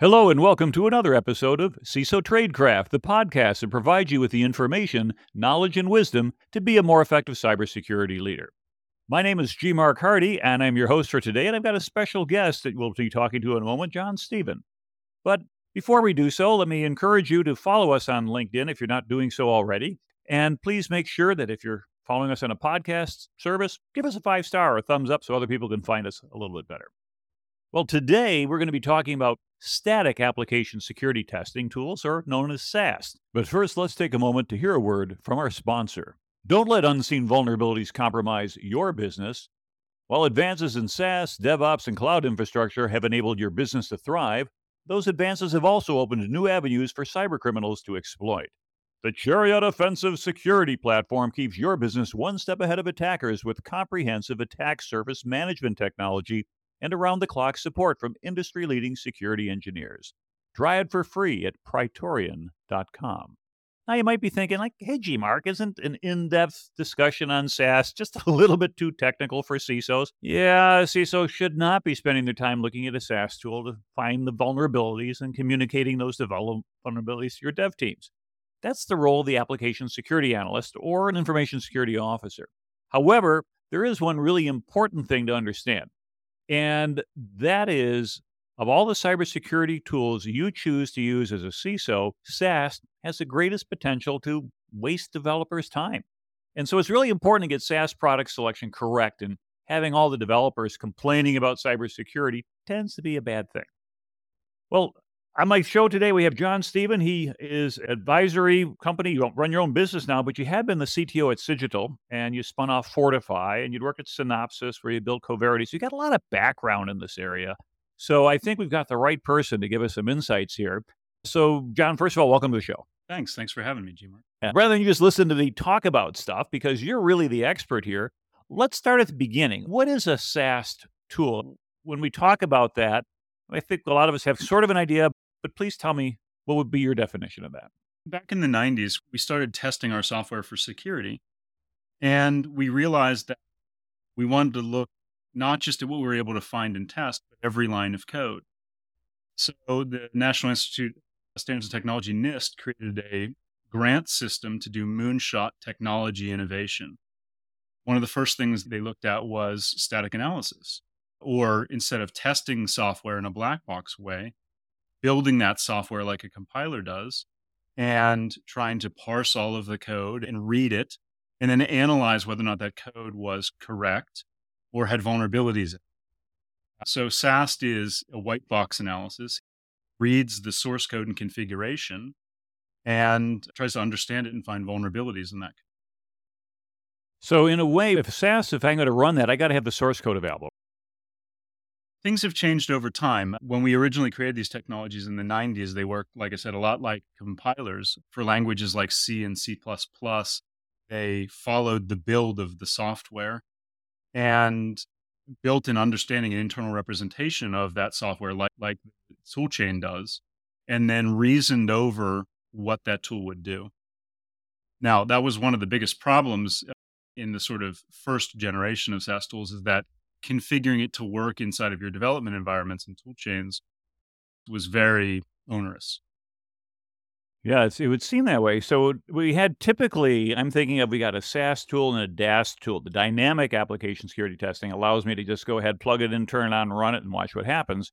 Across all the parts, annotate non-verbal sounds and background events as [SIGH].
Hello, and welcome to another episode of CISO Tradecraft, the podcast that provides you with the information, knowledge, and wisdom to be a more effective cybersecurity leader. My name is G. Mark Hardy, and I'm your host for today, and I've got a special guest that we'll be talking to in a moment, John Steven. But before we do so, let me encourage you to follow us on LinkedIn if you're not doing so already. And please make sure that if you're following us on a podcast service, give us a five star or a thumbs up so other people can find us a little bit better. Well, today we're going to be talking about static application security testing tools, or known as SAST. But first, let's take a moment to hear a word from our sponsor. Don't let unseen vulnerabilities compromise your business. While advances in SaaS, DevOps, and cloud infrastructure have enabled your business to thrive, those advances have also opened new avenues for cybercriminals to exploit. The Chariot Offensive Security Platform keeps your business one step ahead of attackers with comprehensive attack surface management technology and around the clock support from industry leading security engineers. Try it for free at Praetorian.com. Now, you might be thinking, like, hey, G Mark, isn't an in depth discussion on SAST just a [LAUGHS] little bit too technical for CISOs? Yeah, CISOs should not be spending their time looking at a SAST tool to find the vulnerabilities and communicating those vulnerabilities to your dev teams. That's the role of the application security analyst or an information security officer. However, there is one really important thing to understand. And that is of all the cybersecurity tools you choose to use as a CISO, SAST has the greatest potential to waste developers' time. And so it's really important to get SAST product selection correct, and having all the developers complaining about cybersecurity tends to be a bad thing. Well, on my show today, we have John Steven. He is advisory company. You don't run your own business now, but you have been the CTO at Cigital, and you spun off Fortify, and you'd work at Synopsys where you built Coverity. So you got a lot of background in this area. So I think we've got the right person to give us some insights here. So, John, first of all, welcome to the show. Thanks. Thanks for having me, G Mark. Yeah. Rather than you just listen to the talk about stuff, because you're really the expert here, let's start at the beginning. What is a SAST tool? When we talk about that, I think a lot of us have sort of an idea, but please tell me what would be your definition of that? Back in the 90s, we started testing our software for security. And we realized that we wanted to look not just at what we were able to find and test, but every line of code. So the National Institute of Standards and Technology, NIST, created a grant system to do moonshot technology innovation. One of the first things they looked at was static analysis, or instead of testing software in a black box way, building that software like a compiler does and trying to parse all of the code and read it and then analyze whether or not that code was correct or had vulnerabilities. So SAST is a white box analysis, reads the source code and configuration and tries to understand it and find vulnerabilities in that. So in a way, if SAST, if I'm going to run that, I got to have the source code available. Things have changed over time. When we originally created these technologies in the 90s, they worked, like I said, a lot like compilers for languages like C and C. They followed the build of the software and built an understanding and internal representation of that software, like, like toolchain does, and then reasoned over what that tool would do. Now, that was one of the biggest problems uh, in the sort of first generation of SAST tools is that configuring it to work inside of your development environments and tool chains was very onerous. Yeah, it would seem that way. So we had typically, I'm thinking of we got a SAST tool and a DAST tool. The dynamic application security testing allows me to just go ahead, plug it in, turn it on, run it, and watch what happens.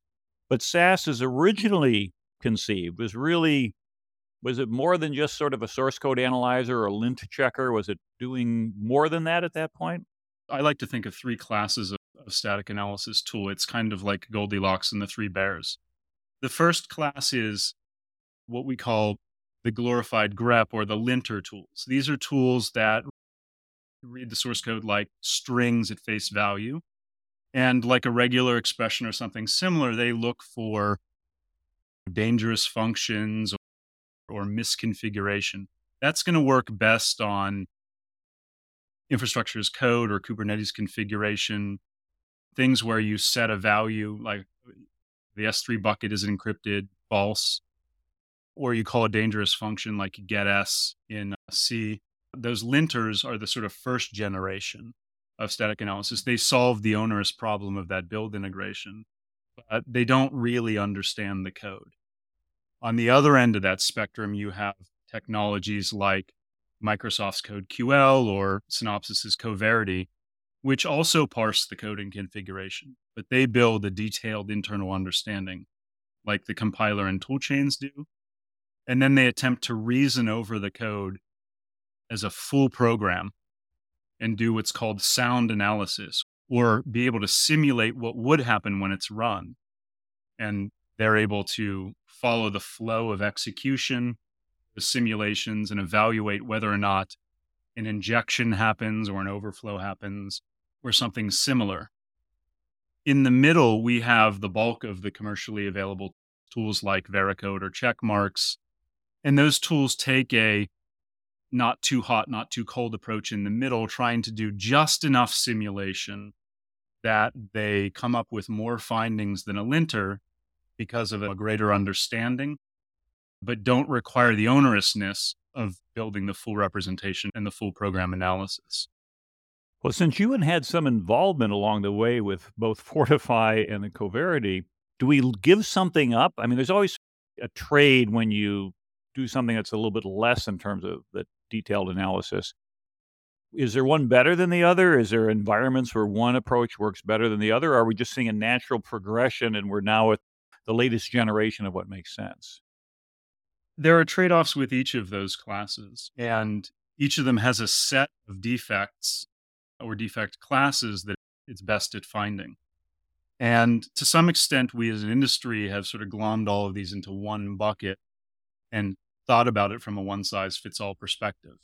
But SAST is originally conceived was really was it more than just sort of a source code analyzer or lint checker? Was it doing more than that at that point? I like to think of three classes static analysis tool. It's kind of like Goldilocks and the three bears. The first class is what we call the glorified grep or the linter tools. These are tools that read the source code like strings at face value. And like a regular expression or something similar, they look for dangerous functions or misconfiguration. That's going to work best on infrastructure as code or Kubernetes configuration, things where you set a value like the S3 bucket is encrypted, false, or you call a dangerous function like getS in uh, C. Those linters are the sort of first generation of static analysis. They solve the onerous problem of that build integration. but they don't really understand the code. On the other end of that spectrum, you have technologies like Microsoft's CodeQL or Synopsys's Coverity, which also parse the code and configuration, but they build a detailed internal understanding like the compiler and toolchains do. And then they attempt to reason over the code as a full program and do what's called sound analysis or be able to simulate what would happen when it's run. And they're able to follow the flow of execution, the simulations, and evaluate whether or not an injection happens or an overflow happens or something similar. In the middle, we have the bulk of the commercially available tools like Veracode or Checkmarx. And those tools take a not too hot, not too cold approach in the middle, trying to do just enough simulation that they come up with more findings than a linter because of a greater understanding, but don't require the onerousness of building the full representation and the full program analysis. Well, since you had some involvement along the way with both [LAUGHS] Fortify and the Coverity, do we give something up? I mean, there's always a trade when you do something that's a little bit less in terms of the detailed analysis. Is there one better than the other? Is there environments where one approach works better than the other? Are we just seeing a natural progression and we're now at the latest generation of what makes sense? There are trade offs with each of those classes, and each of them has a set of defects or defect classes that it's best at finding. And to some extent, we as an industry have sort of glommed all of these into one bucket and thought about it from a one size fits all perspective.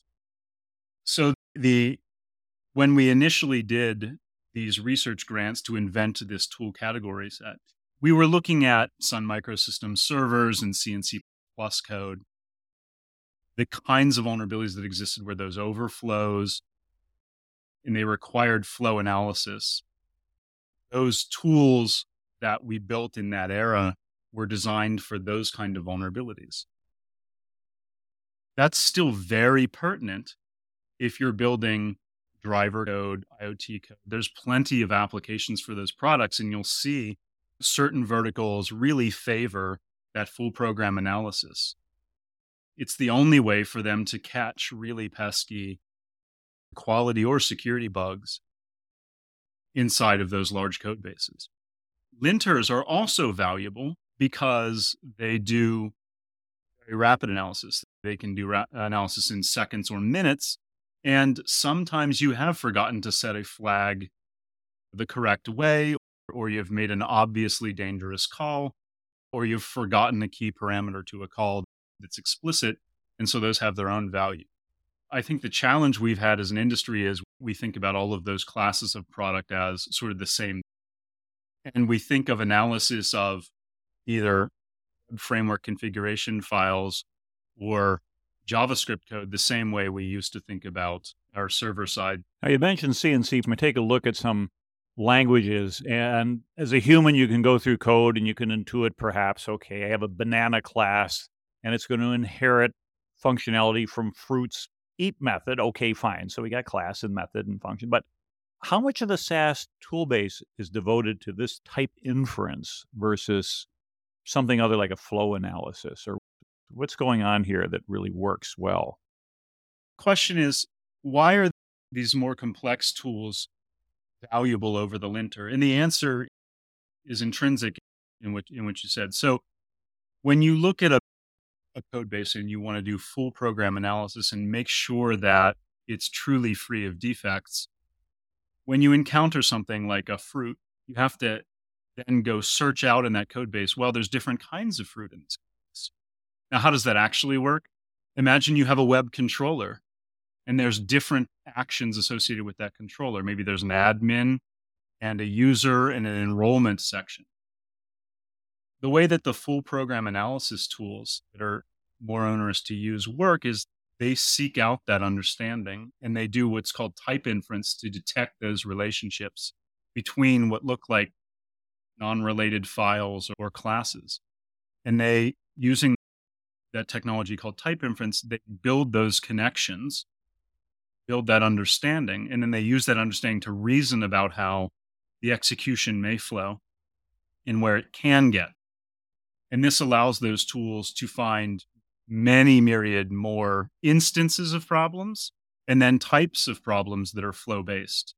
So the when we initially did these research grants to invent this tool category set, we were looking at Sun Microsystems servers and CNC plus code, the kinds of vulnerabilities that existed were those overflows, and they required flow analysis those tools that we built in that era were designed for those kind of vulnerabilities. That's still very pertinent if you're building driver code, IoT code. There's plenty of applications for those products, and you'll see certain verticals really favor that full program analysis. It's the only way for them to catch really pesky quality or security bugs inside of those large code bases. Linters are also valuable because they do very rapid analysis. They can do ra- analysis in seconds or minutes. And sometimes you have forgotten to set a flag the correct way, or you've made an obviously dangerous call, or you've forgotten a key parameter to a call that's explicit. And so those have their own value. I think the challenge we've had as an industry is we think about all of those classes of product as sort of the same. And we think of analysis of either framework configuration files or JavaScript code the same way we used to think about our server side. Now, you mentioned CNC. We take a look at some languages, and as a human, you can go through code and you can intuit perhaps, okay, I have a banana class and it's going to inherit functionality from fruits eat method, okay, fine. So we got class and method and function. But how much of the SAST toolbase is devoted to this type inference versus something other like a flow analysis? Or what's going on here that really works well? Question is why are these more complex tools valuable over the linter? And the answer is intrinsic in what in what you said. So when you look at a a code base and you want to do full program analysis and make sure that it's truly free of defects, when you encounter something like a fruit, you have to then go search out in that code base. Well, there's different kinds of fruit in this case. Now, how does that actually work? Imagine you have a web controller and there's different actions associated with that controller. Maybe there's an admin and a user and an enrollment section the way that the full program analysis tools that are more onerous to use work is they seek out that understanding and they do what's called type inference to detect those relationships between what look like non-related files or classes and they using that technology called type inference they build those connections build that understanding and then they use that understanding to reason about how the execution may flow and where it can get. And this allows those tools to find many myriad more instances of problems and then types of problems that are flow based.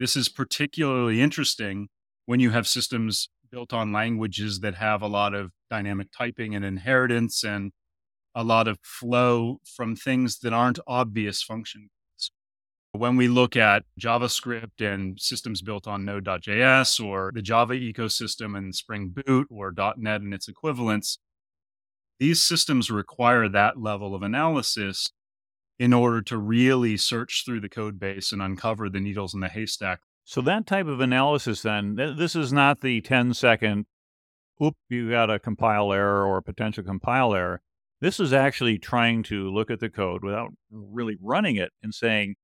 This is particularly interesting when you have systems built on languages that have a lot of dynamic typing and inheritance and a lot of flow from things that aren't obvious function when we look at JavaScript and systems built on Node.js or the Java ecosystem and Spring Boot or .NET and its equivalents, these systems require that level of analysis in order to really search through the code base and uncover the needles in the haystack. So that type of analysis then, this is not the 10 second, oop, you got a compile error or a potential compile error. This is actually trying to look at the code without really running it and saying,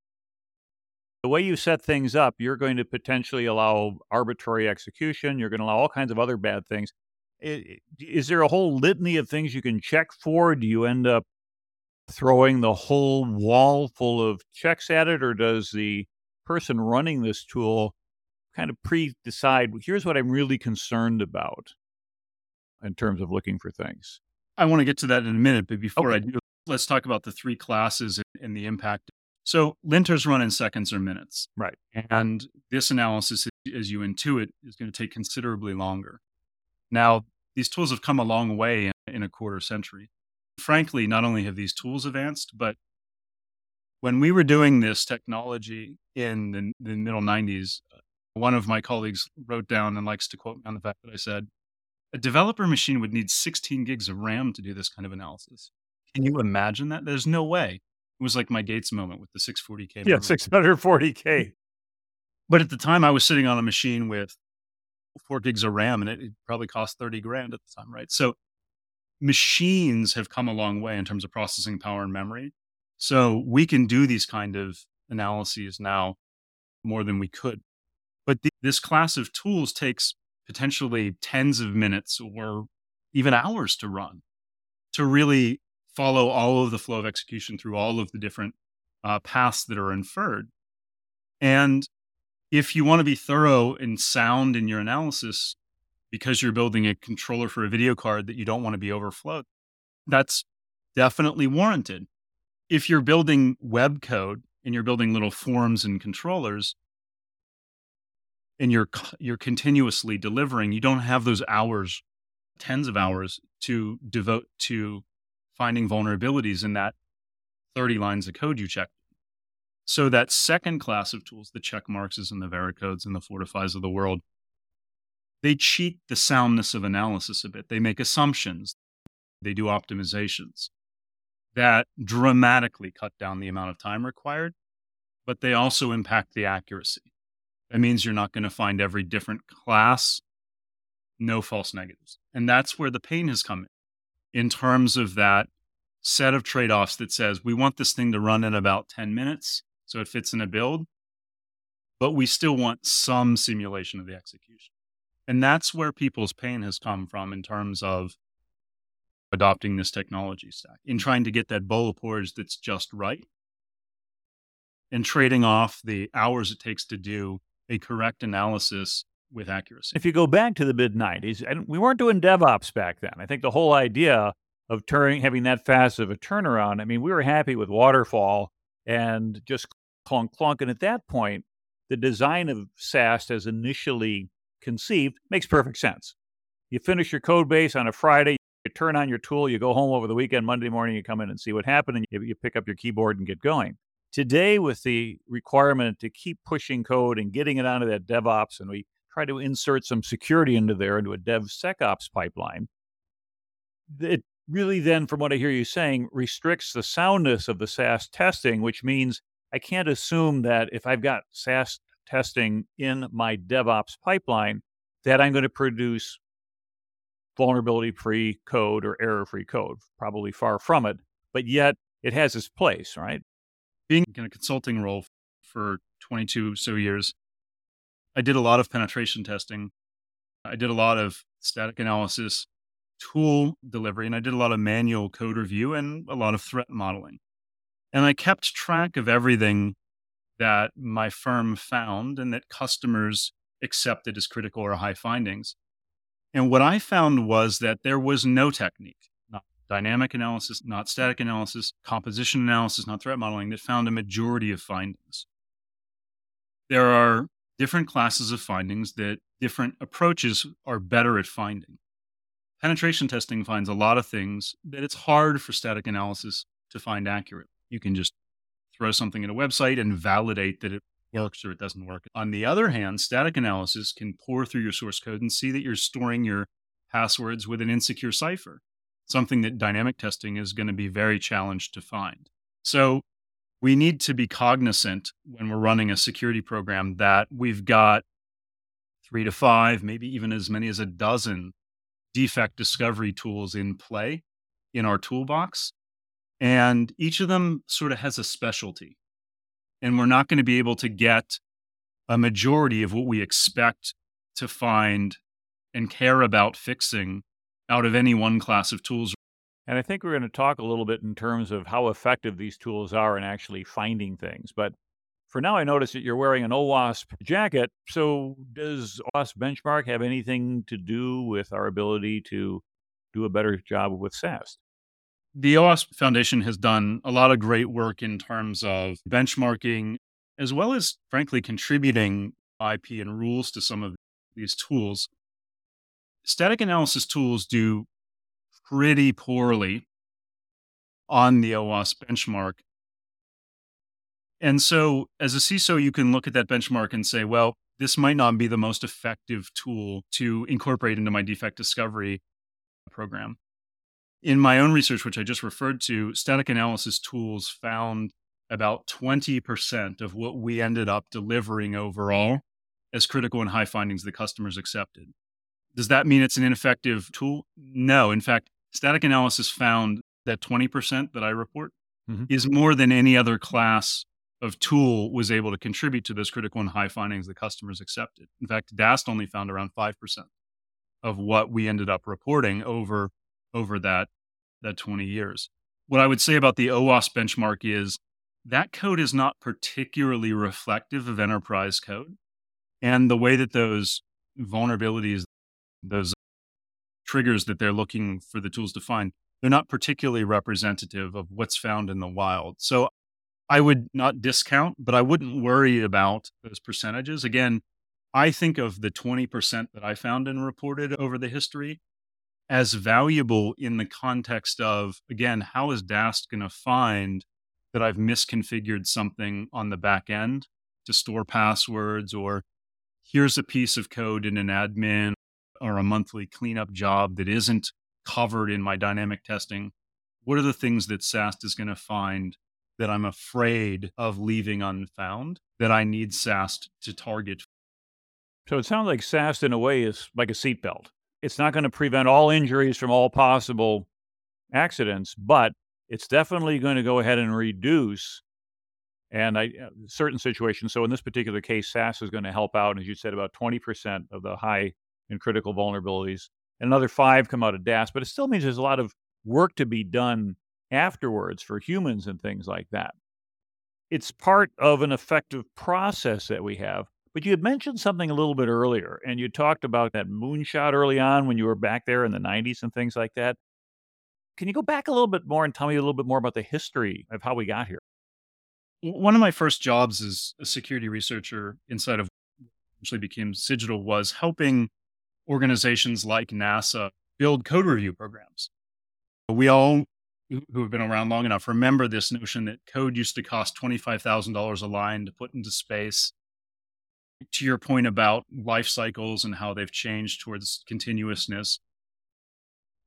the way you set things up, you're going to potentially allow arbitrary execution. You're going to allow all kinds of other bad things. Is there a whole litany of things you can check for? Do you end up throwing the whole wall full of checks at it, or does the person running this tool kind of pre decide, here's what I'm really concerned about in terms of looking for things? I want to get to that in a minute, but before okay. I do, let's talk about the three classes and the impact so linters run in seconds or minutes. Right. And this analysis, as you intuit, is going to take considerably longer. Now, these tools have come a long way in a quarter century. Frankly, not only have these tools advanced, but when we were doing this technology in the, the middle 90s, one of my colleagues wrote down and likes to quote me on the fact that I said, a developer machine would need 16 gigs of RAM to do this kind of analysis. Can you imagine that? There's no way. It was like my Gates moment with the 640K. Yeah, 640K. But at the time, I was sitting on a machine with four gigs of RAM and it, it probably cost 30 grand at the time, right? So machines have come a long way in terms of processing power and memory. So we can do these kind of analyses now more than we could. But th- this class of tools takes potentially tens of minutes or even hours to run to really follow all of the flow of execution through all of the different uh, paths that are inferred. And if you want to be thorough and sound in your analysis, because you're building a controller for a video card that you don't want to be overflowed, that's definitely warranted. If you're building web code and you're building little forms and controllers, and you're you're continuously delivering, you don't have those hours, tens of hours to devote to finding vulnerabilities in that 30 lines of code you checked. So that second class of tools, the Checkmarx and the Veracodes and the fortifies of the world, they cheat the soundness of analysis a bit. They make assumptions. They do optimizations that dramatically cut down the amount of time required, but they also impact the accuracy. That means you're not going to find every different class, no false negatives. And that's where the pain has come in in terms of that set of trade offs that says we want this thing to run in about 10 minutes so it fits in a build, but we still want some simulation of the execution. And that's where people's pain has come from in terms of adopting this technology stack, in trying to get that bowl of porridge that's just right and trading off the hours it takes to do a correct analysis with accuracy. If you go back to the mid 90s, and we weren't doing DevOps back then. I think the whole idea of turning having that fast of a turnaround, I mean, we were happy with waterfall and just clunk clunk. And at that point, the design of SAST as initially conceived makes perfect sense. You finish your code base on a Friday, you turn on your tool, you go home over the weekend, Monday morning, you come in and see what happened, and you, you pick up your keyboard and get going. Today, with the requirement to keep pushing code and getting it onto that DevOps, and we try to insert some security into there into a DevSecOps pipeline, it really then, from what I hear you saying, restricts the soundness of the SAST testing, which means I can't assume that if I've got SAST testing in my DevOps pipeline, that I'm going to produce vulnerability free code or error free code. Probably far from it, but yet it has its place, right? Being in a consulting role for 22 so years, I did a lot of penetration testing. I did a lot of static analysis, tool delivery, and I did a lot of manual code review and a lot of threat modeling. And I kept track of everything that my firm found and that customers accepted as critical or high findings. And what I found was that there was no technique, not dynamic analysis, not static analysis, composition analysis, not threat modeling, that found a majority of findings. There are different classes of findings that different approaches are better at finding. Penetration testing finds a lot of things that it's hard for static analysis to find accurate. You can just throw something in a website and validate that it works or it doesn't work. On the other hand, static analysis can pour through your source code and see that you're storing your passwords with an insecure cipher, something that dynamic testing is going to be very challenged to find. So we need to be cognizant when we're running a security program that we've got three to five, maybe even as many as a dozen defect discovery tools in play in our toolbox. And each of them sort of has a specialty and we're not going to be able to get a majority of what we expect to find and care about fixing out of any one class of tools. And I think we're going to talk a little bit in terms of how effective these tools are in actually finding things. But for now, I notice that you're wearing an OWASP jacket. So, does OWASP benchmark have anything to do with our ability to do a better job with SAST? the OWASP Foundation has done a lot of great work in terms of benchmarking, as well as, frankly, contributing IP and rules to some of these tools. Static analysis tools do pretty poorly on the OWASP benchmark. And so, as a CISO, you can look at that benchmark and say, well, this might not be the most effective tool to incorporate into my defect discovery program in my own research, which I just referred to, static analysis tools found about 20% of what we ended up delivering overall as critical and high findings the customers accepted. Does that mean it's an ineffective tool? No. In fact, static analysis found that 20% that I report mm-hmm. is more than any other class of tool was able to contribute to those critical and high findings the customers accepted. In fact, DAST only found around 5% of what we ended up reporting over over that that 20 years. What I would say about the OWASP benchmark is that code is not particularly reflective of enterprise code. And the way that those vulnerabilities, those triggers that they're looking for the tools to find, they're not particularly representative of what's found in the wild. So I would not discount, but I wouldn't worry about those percentages. Again, I think of the 20% that I found and reported over the history as valuable in the context of, again, how is DAST going to find that I've misconfigured something on the back end to store passwords, or here's a piece of code in an admin or a monthly cleanup job that isn't covered in my dynamic testing? What are the things that SAST is going to find that I'm afraid of leaving unfound that I need SAST to target? So it sounds like SAST, in a way, is like a seatbelt it's not going to prevent all injuries from all possible accidents, but it's definitely going to go ahead and reduce and I uh, certain situations. So in this particular case, SAST is going to help out, as you said, about 20% of the high and critical vulnerabilities. And another five come out of DAST, but it still means there's a lot of work to be done afterwards for humans and things like that. It's part of an effective process that we have. But you had mentioned something a little bit earlier, and you talked about that moonshot early on when you were back there in the 90s and things like that. Can you go back a little bit more and tell me a little bit more about the history of how we got here? One of my first jobs as a security researcher inside of eventually became Cigital was helping organizations like NASA build code review programs. We all who have been around long enough remember this notion that code used to cost $25,000 a line to put into space to your point about life cycles and how they've changed towards continuousness,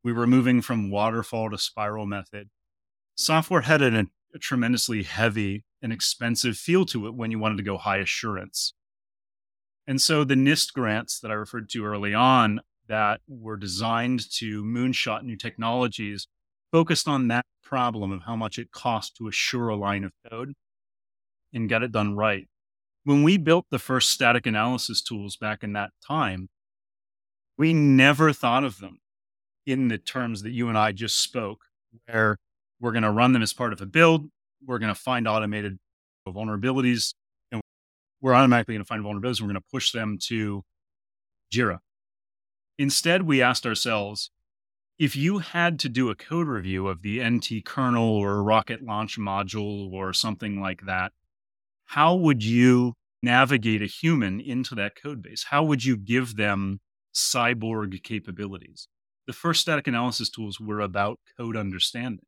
we were moving from waterfall to spiral method. Software had a, a tremendously heavy and expensive feel to it when you wanted to go high assurance. And so the NIST grants that I referred to early on that were designed to moonshot new technologies focused on that problem of how much it costs to assure a line of code and get it done right. When we built the first static analysis tools back in that time, we never thought of them in the terms that you and I just spoke, where we're going to run them as part of a build, we're going to find automated vulnerabilities, we're automatically going to find vulnerabilities. We're going to push them to Jira. Instead, we asked ourselves if you had to do a code review of the NT kernel or rocket launch module or something like that, how would you navigate a human into that code base? How would you give them cyborg capabilities? The first static analysis tools were about code understanding.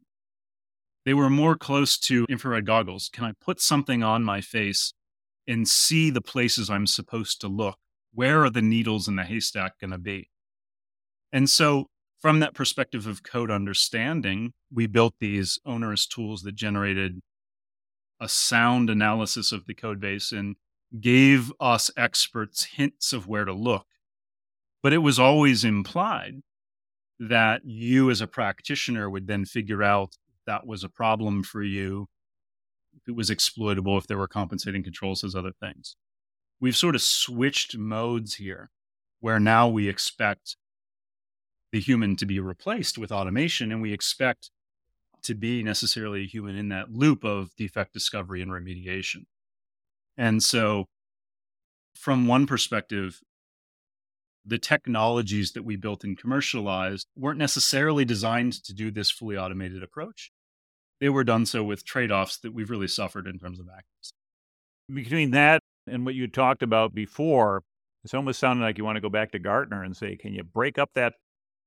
They were more close to infrared goggles. Can I put something on my face and see the places I'm supposed to look? Where are the needles in the haystack going to be? And so, from that perspective of code understanding, we built these onerous tools that generated a sound analysis of the code base and gave us experts hints of where to look. But it was always implied that you, as a practitioner, would then figure out that was a problem for you, it was exploitable, if there were compensating controls, as other things. We've sort of switched modes here where now we expect the human to be replaced with automation and we expect to be necessarily a human in that loop of defect discovery and remediation. And so, from one perspective, the technologies that we built and commercialized weren't necessarily designed to do this fully automated approach. They were done so with trade offs that we've really suffered in terms of accuracy. Between that and what you talked about before, it's almost sounding like you want to go back to Gartner and say, can you break up that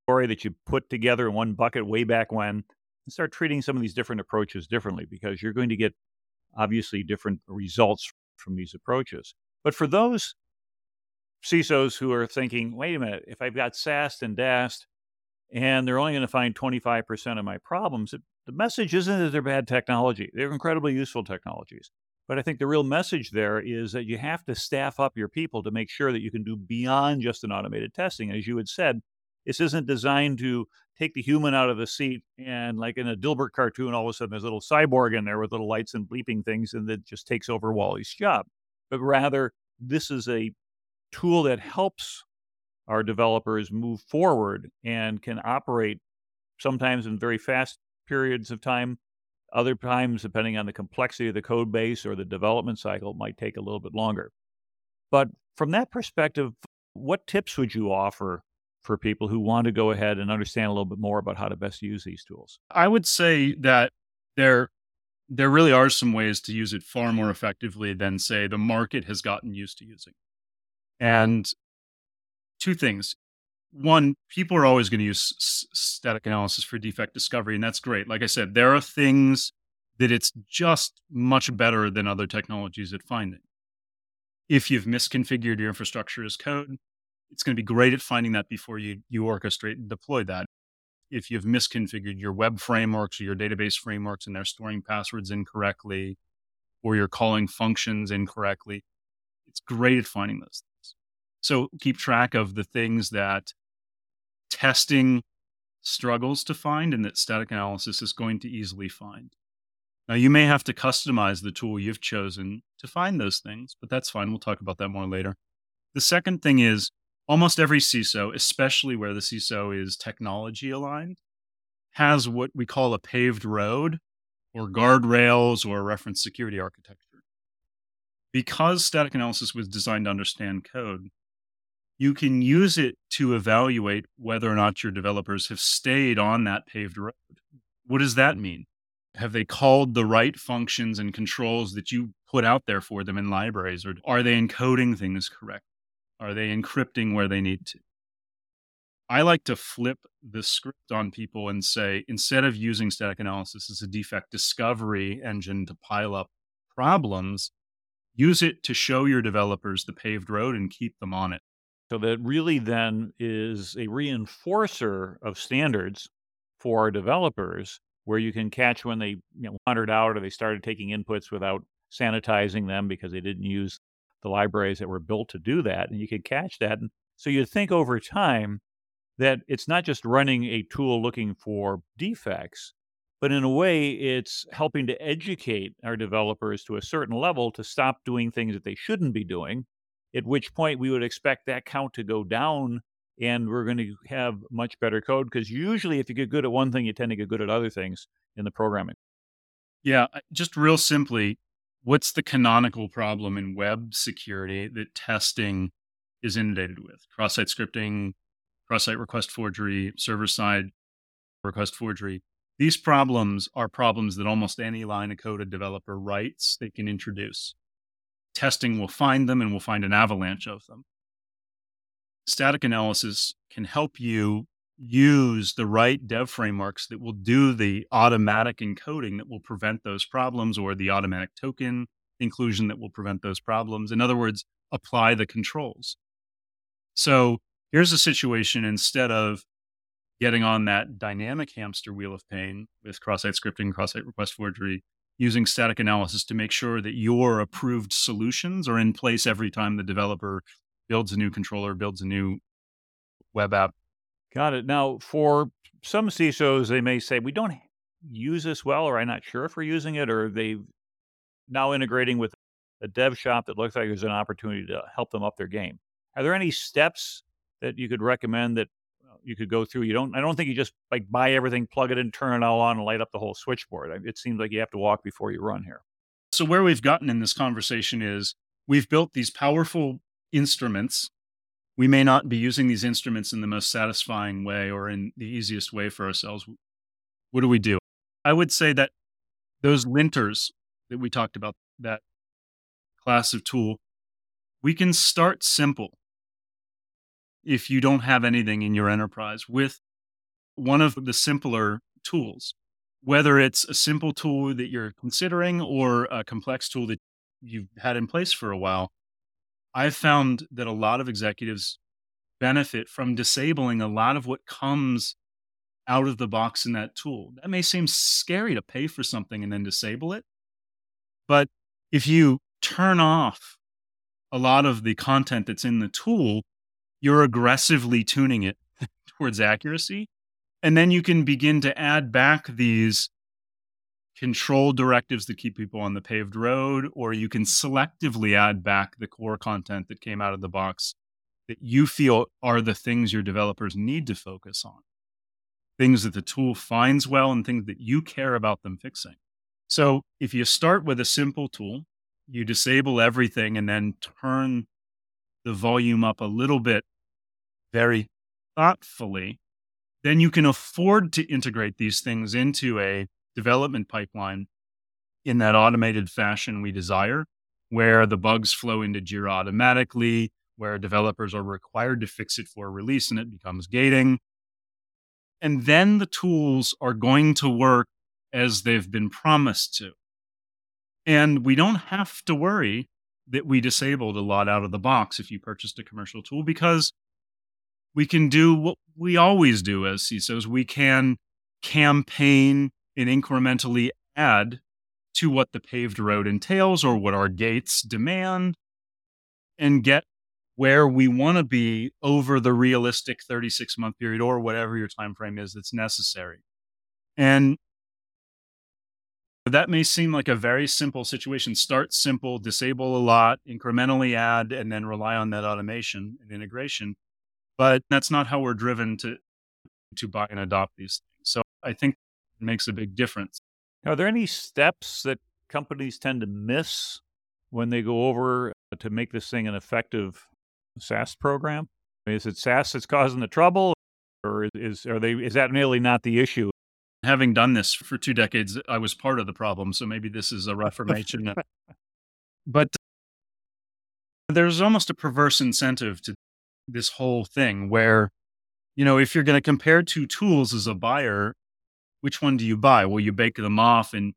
story that you put together in one bucket way back when and start treating some of these different approaches differently because you're going to get obviously different results from these approaches. But for those CISOs who are thinking, wait a minute, if I've got SAST and DAST and they're only going to find 25% of my problems, it, the message isn't that they're bad technology. They're incredibly useful technologies. But I think the real message there is that you have to staff up your people to make sure that you can do beyond just an automated testing. As you had said, this isn't designed to take the human out of the seat and, like in a Dilbert cartoon, all of a sudden there's a little cyborg in there with little lights and bleeping things and that just takes over Wally's job. But rather, this is a tool that helps our developers move forward and can operate sometimes in very fast periods of time. Other times, depending on the complexity of the code base or the development cycle, might take a little bit longer. But from that perspective, what tips would you offer for people who want to go ahead and understand a little bit more about how to best use these tools? I would say that there there really are some ways to use it far more effectively than say the market has gotten used to using. And two things one, people are always going to use static analysis for defect discovery, and that's great. Like I said, there are things that it's just much better than other technologies at finding. If you've misconfigured your infrastructure as code, it's going to be great at finding that before you, you orchestrate and deploy that. If you've misconfigured your web frameworks or your database frameworks and they're storing passwords incorrectly, or you're calling functions incorrectly, it's great at finding those things. So keep track of the things that testing struggles to find and that static analysis is going to easily find. Now, you may have to customize the tool you've chosen to find those things, but that's fine. We'll talk about that more later. The second thing is almost every CISO, especially where the CISO is technology aligned, has what we call a paved road or guardrails or a reference security architecture. Because static analysis was designed to understand code, you can use it to evaluate whether or not your developers have stayed on that paved road. What does that mean? Have they called the right functions and controls that you put out there for them in libraries? Or are they encoding things correct? Are they encrypting where they need to? I like to flip the script on people and say, instead of using static analysis as a defect discovery engine to pile up problems, use it to show your developers the paved road and keep them on it. So that really then is a reinforcer of standards for our developers where you can catch when they you know, wandered out or they started taking inputs without sanitizing them because they didn't use the libraries that were built to do that. And you can catch that. And so you think over time that it's not just running a tool looking for defects, but in a way, it's helping to educate our developers to a certain level to stop doing things that they shouldn't be doing at which point we would expect that count to go down and we're going to have much better code because usually if you get good at one thing you tend to get good at other things in the programming yeah just real simply what's the canonical problem in web security that testing is inundated with cross-site scripting cross site request forgery, server side request forgery. These problems are problems that almost any line of code a developer writes, they can introduce. Testing will find them and we'll find an avalanche of them. Static analysis can help you use the right dev frameworks that will do the automatic encoding that will prevent those problems or the automatic token inclusion that will prevent those problems. In other words, apply the controls. So here's a situation instead of getting on that dynamic hamster wheel of pain with cross-site scripting, cross-site request forgery, using static analysis to make sure that your approved solutions are in place every time the developer builds a new controller, builds a new web app. Got it. Now, for some CISOs, they may say, we don't use this well, or I'm not sure if we're using it, or they've now integrating with a dev shop that looks like there's an opportunity to help them up their game. Are there any steps that you could recommend that you could go through? You don't. I don't think you just like buy everything, plug it in, turn it all on, and light up the whole switchboard. It seems like you have to walk before you run here. So where we've gotten in this conversation is we've built these powerful instruments. We may not be using these instruments in the most satisfying way or in the easiest way for ourselves. What do we do? I would say that those linters that we talked about, that class of tool, we can start simple if you don't have anything in your enterprise with one of the simpler tools, whether it's a simple tool that you're considering or a complex tool that you've had in place for a while. I've found that a lot of executives benefit from disabling a lot of what comes out of the box in that tool. That may seem scary to pay for something and then disable it. But if you turn off a lot of the content that's in the tool, you're aggressively tuning it [LAUGHS] towards accuracy. And then you can begin to add back these control directives that keep people on the paved road, or you can selectively add back the core content that came out of the box that you feel are the things your developers need to focus on. Things that the tool finds well and things that you care about them fixing. So if you start with a simple tool, you disable everything and then turn the volume up a little bit very thoughtfully, then you can afford to integrate these things into a development pipeline in that automated fashion we desire, where the bugs flow into Jira automatically, where developers are required to fix it for release and it becomes gating. And then the tools are going to work as they've been promised to. And we don't have to worry that we disabled a lot out of the box if you purchased a commercial tool because we can do what we always do as CISOs. We can campaign and incrementally add to what the paved road entails or what our gates demand and get where we want to be over the realistic 36 month period or whatever your time frame is that's necessary. And that may seem like a very simple situation. Start simple, disable a lot, incrementally add, and then rely on that automation and integration. But that's not how we're driven to to buy and adopt these things. So I think it makes a big difference. Are there any steps that companies tend to miss when they go over to make this thing an effective SAST program? Is it SAST that's causing the trouble, or is are they is that really not the issue? Having done this for two decades, I was part of the problem. So maybe this is a [LAUGHS] reformation. but there's almost a perverse incentive to this whole thing where, you know, if you're going to compare two tools as a buyer, which one do you buy? Well, you bake them off and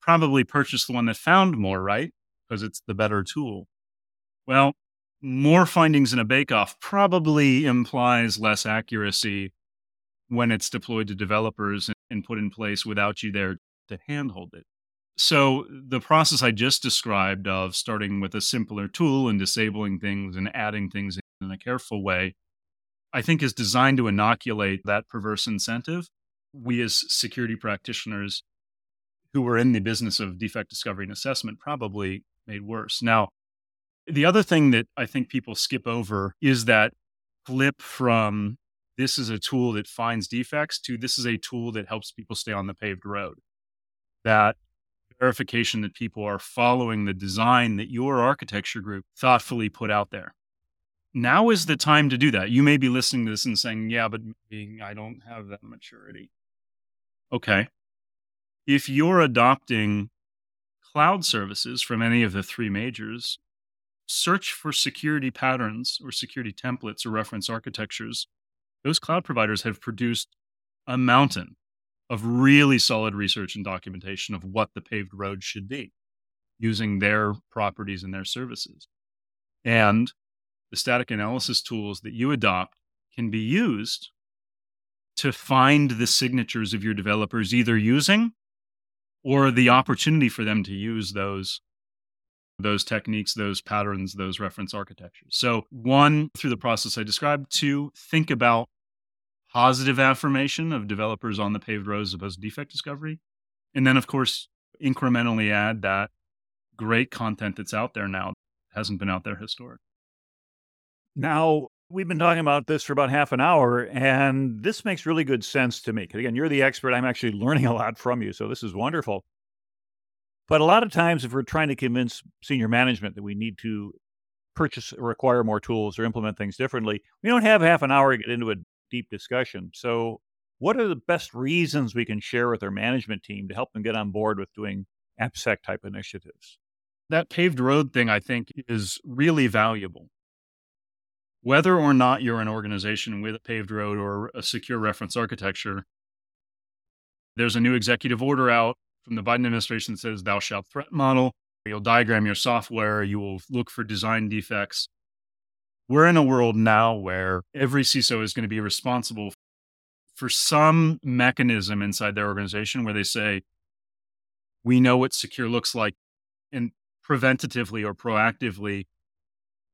probably purchase the one that found more, right? Because it's the better tool. Well, more findings in a bake off probably implies less accuracy when it's deployed to developers and put in place without you there to handhold it. So, the process I just described of starting with a simpler tool and disabling things and adding things in a careful way, I think is designed to inoculate that perverse incentive. We, as security practitioners who were in the business of defect discovery and assessment, probably made worse. Now, the other thing that I think people skip over is that flip from this is a tool that finds defects to this is a tool that helps people stay on the paved road. That verification that people are following the design that your architecture group thoughtfully put out there. now is the time to do that. You may be listening to this and saying, yeah, but I don't have that maturity. Okay. If you're adopting cloud services from any of the three majors, search for security patterns or security templates or reference architectures. Those cloud providers have produced a mountain of really solid research and documentation of what the paved road should be using their properties and their services. And the static analysis tools that you adopt can be used to find the signatures of your developers either using or the opportunity for them to use those those techniques those patterns those reference architectures so one through the process i described two think about positive affirmation of developers on the paved roads as opposed to defect discovery and then of course incrementally add that great content that's out there now hasn't been out there historically now, we've been talking about this for about half an hour, and this makes really good sense to me. Because again, you're the expert. I'm actually learning a lot from you. So this is wonderful. But a lot of times, if we're trying to convince senior management that we need to purchase or acquire more tools or implement things differently, we don't have half an hour to get into a deep discussion. So, what are the best reasons we can share with our management team to help them get on board with doing AppSec type initiatives? That paved road thing, I think, is really valuable whether or not you're an organization with a paved road or a secure reference architecture, there's a new executive order out from the Biden administration that says thou shalt threat model. You'll diagram your software, you will look for design defects. We're in a world now where every CISO is going to be responsible for some mechanism inside their organization where they say, we know what secure looks like, and preventatively or proactively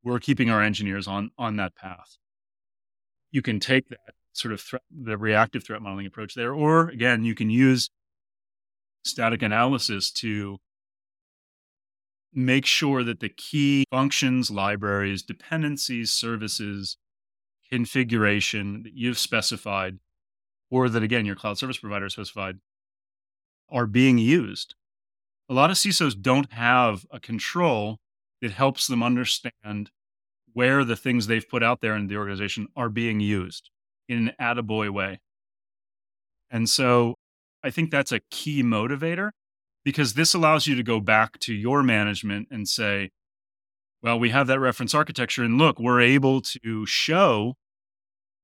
we're keeping our engineers on on that path. You can take that sort of threat, the reactive threat modeling approach there, or again, you can use static analysis to make sure that the key functions, libraries, dependencies, services, configuration that you've specified, or that again your cloud service provider specified, are being used. A lot of CISOs don't have a control that helps them understand where the things they've put out there in the organization are being used in an attaboy way. And so I think that's a key motivator because this allows you to go back to your management and say, well, we have that reference architecture, and look, we're able to show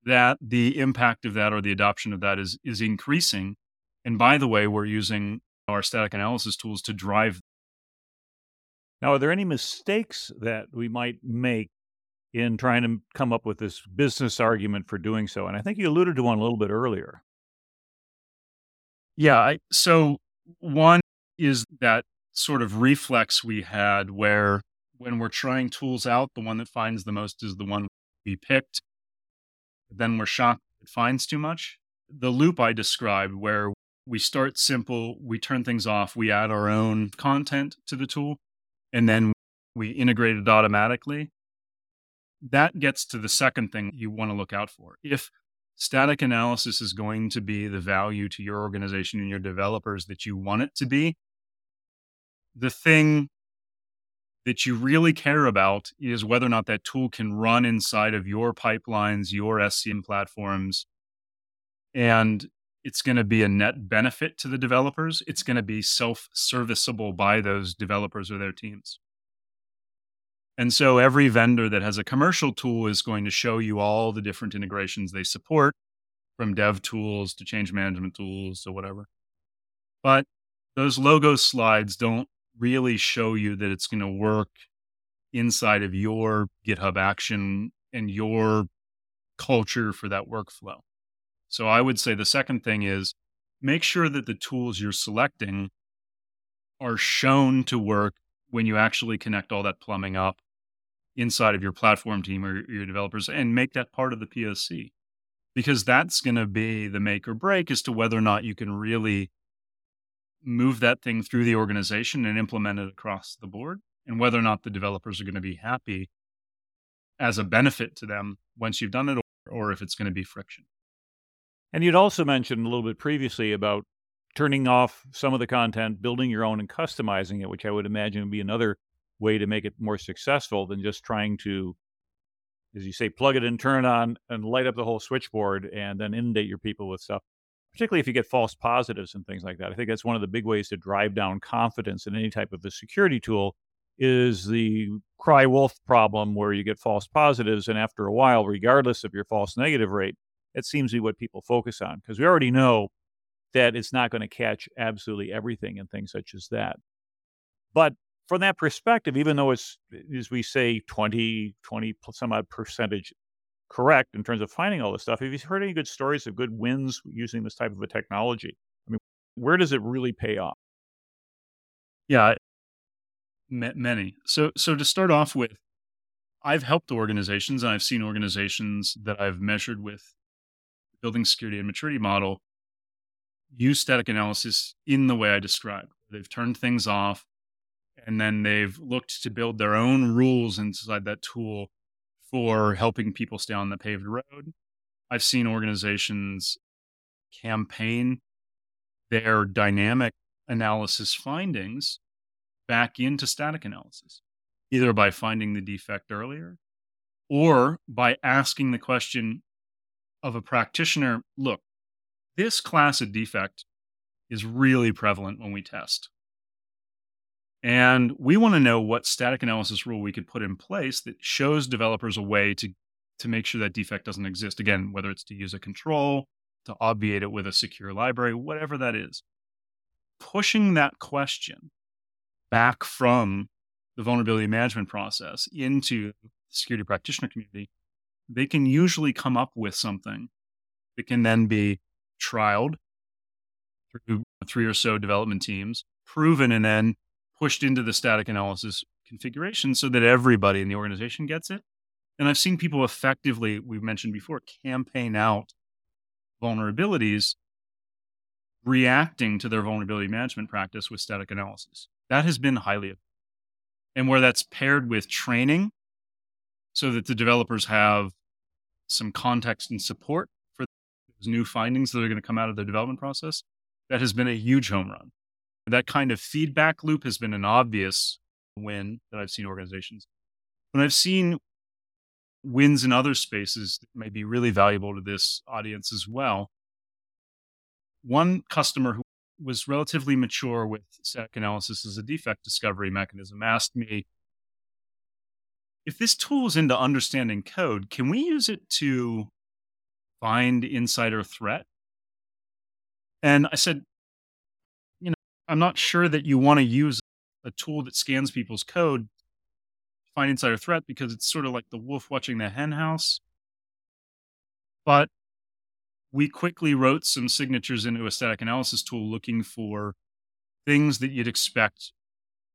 that the impact of that or the adoption of that is is increasing. And by the way, we're using our static analysis tools to drive. Now, are there any mistakes that we might make in trying to come up with this business argument for doing so. And I think you alluded to one a little bit earlier. Yeah. I, so, one is that sort of reflex we had where when we're trying tools out, the one that finds the most is the one we picked. Then we're shocked it finds too much. The loop I described, where we start simple, we turn things off, we add our own content to the tool, and then we integrate it automatically that gets to the second thing you want to look out for. If static analysis is going to be the value to your organization and your developers that you want it to be, the thing that you really care about is whether or not that tool can run inside of your pipelines, your SCM platforms, and it's going to be a net benefit to the developers. It's going to be self serviceable by those developers or their teams. And so every vendor that has a commercial tool is going to show you all the different integrations they support from dev tools to change management tools to whatever. But those logo slides don't really show you that it's going to work inside of your GitHub action and your culture for that workflow. So I would say the second thing is make sure that the tools you're selecting are shown to work when you actually connect all that plumbing up inside of your platform team or your developers and make that part of the POC because that's going to be the make or break as to whether or not you can really move that thing through the organization and implement it across the board and whether or not the developers are going to be happy as a benefit to them once you've done it or, or if it's going to be friction. And you'd also mentioned a little bit previously about turning off some of the content, building your own and customizing it, which I would imagine would be another way to make it more successful than just trying to as you say, plug it in, turn it on, and light up the whole switchboard, and then inundate your people with stuff. Particularly if you get false positives and things like that. I think that's one of the big ways to drive down confidence in any type of a security tool is the cry wolf problem where you get false positives and after a while regardless of your false negative rate it seems to be what people focus on because we already know that it's not going to catch absolutely everything and things such as that but from that perspective even though it's as we say 20 20 some odd percentage correct in terms of finding all this stuff have you heard any good stories of good wins using this type of a technology i mean where does it really pay off yeah many. So, so to start off with, I've helped organizations and I've seen organizations that I've measured with Building Security In Maturity Model use static analysis in the way I described. They've turned things off and then they've looked to build their own rules inside that tool for helping people stay on the paved road. I've seen organizations campaign their dynamic analysis findings back into static analysis, either by finding the defect earlier or by asking the question of a practitioner look, this class of defect is really prevalent when we test. And we want to know what static analysis rule we could put in place that shows developers a way to, to make sure that defect doesn't exist. Again, whether it's to use a control, to obviate it with a secure library, whatever that is. Pushing that question back from the vulnerability management process into the security practitioner community, they can usually come up with something that can then be trialed through three or so development teams, proven, and then pushed into the static analysis configuration so that everybody in the organization gets it. And I've seen people effectively, we've mentioned before, campaign out vulnerabilities reacting to their vulnerability management practice with static analysis. That has been highly effective. and where that's paired with training so that the developers have some context and support for those new findings that are going to come out of the development process, that has been a huge home run. That kind of feedback loop has been an obvious win that I've seen organizations. When I've seen wins in other spaces that may be really valuable to this audience as well, one customer who was relatively mature with static analysis as a defect discovery mechanism asked me if this tool is into understanding code, can we use it to find insider threat? And I said, I'm not sure that you want to use a tool that scans people's code to find insider threat because it's sort of like the wolf watching the hen house. But we quickly wrote some signatures into a static analysis tool looking for things that you'd expect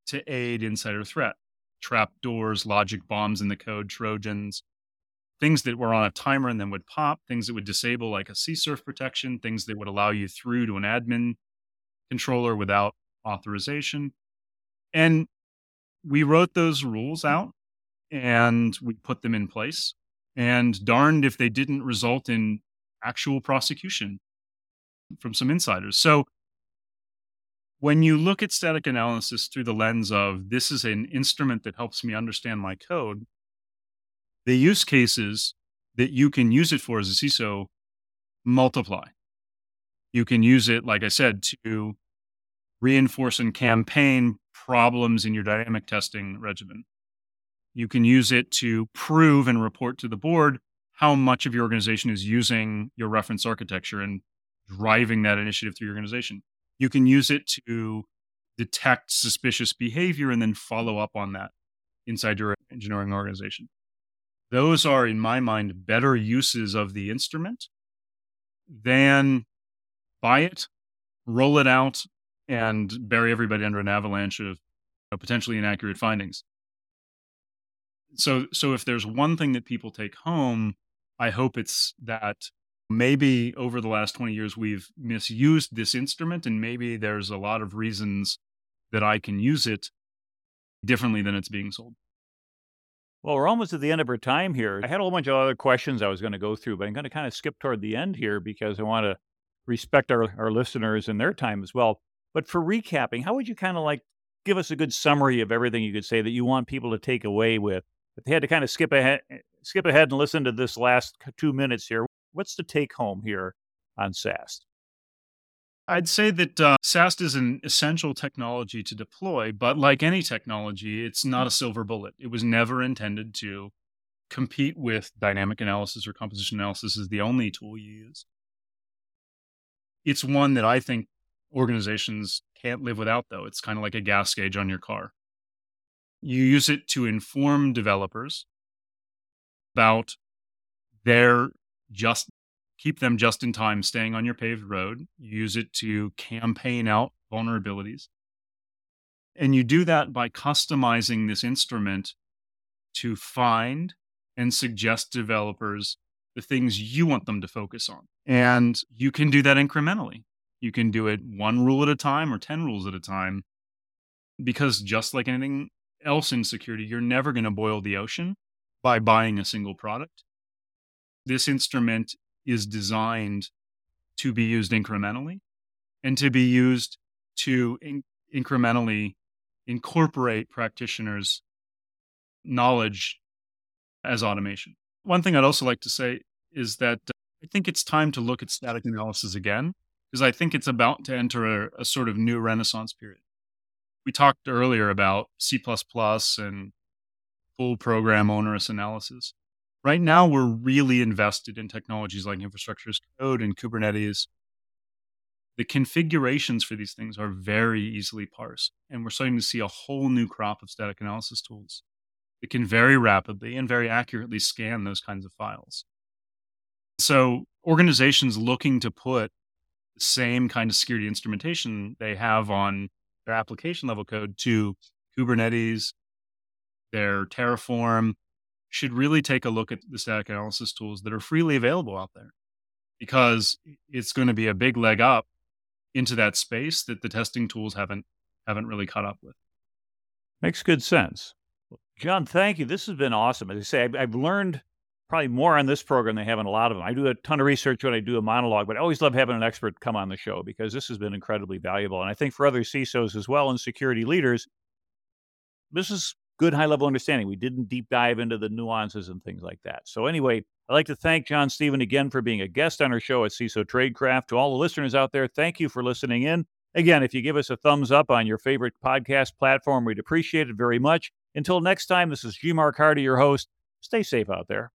to aid insider threat. Trap doors, logic bombs in the code, Trojans, things that were on a timer and then would pop, things that would disable like a CSRF protection, things that would allow you through to an admin controller without authorization. And we wrote those rules mm-hmm. out and we put them in place. And darned if they didn't result in actual prosecution from some insiders. So when you look at static analysis through the lens of this is an instrument that helps me understand my code, the use cases that you can use it for as a CISO multiply. You can use it, like I said, to reinforce and campaign problems in your dynamic testing regimen. You can use it to prove and report to the board how much of your organization is using your reference architecture and driving that initiative through your organization. You can use it to detect suspicious behavior and then follow up on that inside your engineering organization. Those are, in my mind, better uses of the instrument than buy it, roll it out, and bury everybody under an avalanche of potentially inaccurate findings. So, so if there's one thing that people take home I hope it's that maybe over the last 20 years we've misused this instrument and maybe there's a lot of reasons that I can use it differently than it's being sold. Well, we're almost at the end of our time here. I had a whole bunch of other questions I was going to go through, but I'm going to kind of skip toward the end here because I want to respect our, our listeners and their time as well. But for recapping, how would you kind of like give us a good summary of everything you could say that you want people to take away with? If they had to kind of skip ahead, skip ahead and listen to this last two minutes here. What's the take home here on SAST? I'd say that uh, SAST is an essential technology to deploy, but like any technology, it's not a silver bullet. It was never intended to compete with dynamic analysis or composition analysis as the only tool you use. It's one that I think organizations can't live without, though. It's kind of like a gas gauge on your car. You use it to inform developers about their just keep them just in time staying on your paved road. You use it to campaign out vulnerabilities. And you do that by customizing this instrument to find and suggest developers the things you want them to focus on. And you can do that incrementally. You can do it one rule at a time or 10 rules at a time. Because just like anything else in security, you're never going to boil the ocean by buying a single product. This instrument is designed to be used incrementally and to be used to in- incrementally incorporate practitioners' knowledge as automation. One thing I'd also like to say is that uh, I think it's time to look at static analysis again, because I think it's about to enter a, a sort of new renaissance period. We talked earlier about C and full program onerous analysis. Right now, we're really invested in technologies like infrastructure as code and Kubernetes. The configurations for these things are very easily parsed, and we're starting to see a whole new crop of static analysis tools that can very rapidly and very accurately scan those kinds of files. So, organizations looking to put the same kind of security instrumentation they have on their application level code to Kubernetes, their Terraform, should really take a look at the static analysis tools that are freely available out there because it's going to be a big leg up into that space that the testing tools haven't haven't really caught up with. Makes good sense. John, thank you. This has been awesome. As I say, I've, learned probably more on this program than I have in a lot of them. I do a ton of research when I do a monologue, but I always love having an expert come on the show because this has been incredibly valuable. And I think for other CISOs as well and security leaders, this is good high level understanding. We didn't deep dive into the nuances and things like that. So, anyway, I'd like to thank John Steven again for being a guest on our show at CISO Tradecraft. To all the listeners out there, thank you for listening in. Again, if you give us a thumbs up on your favorite podcast platform, we'd appreciate it very much. Until next time, this is G. Mark Hardy, your host. Stay safe out there.